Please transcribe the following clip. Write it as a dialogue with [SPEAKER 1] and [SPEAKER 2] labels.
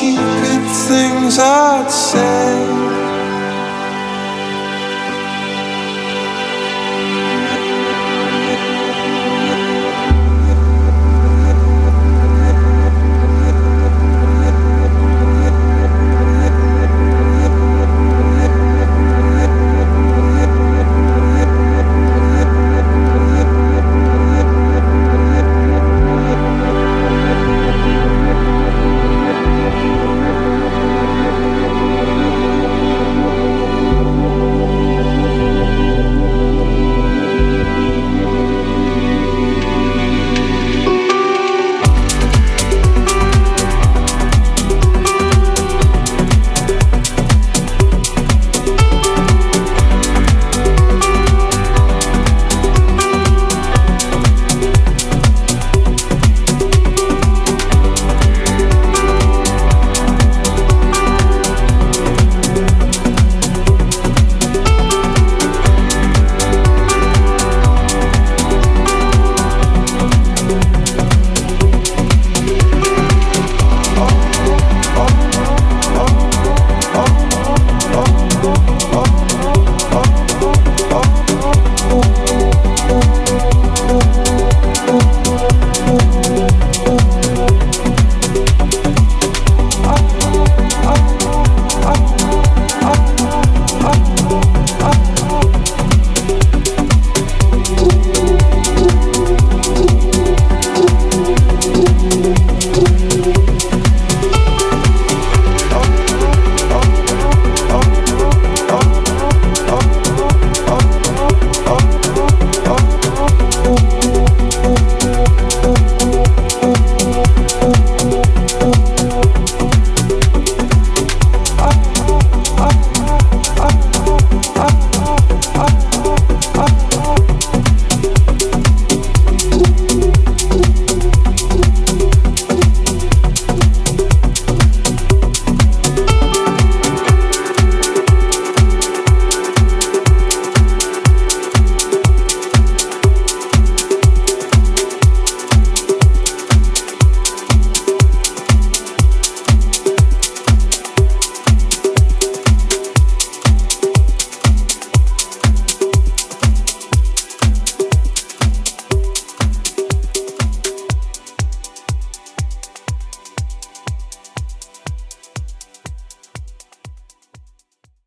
[SPEAKER 1] stupid things I'd say.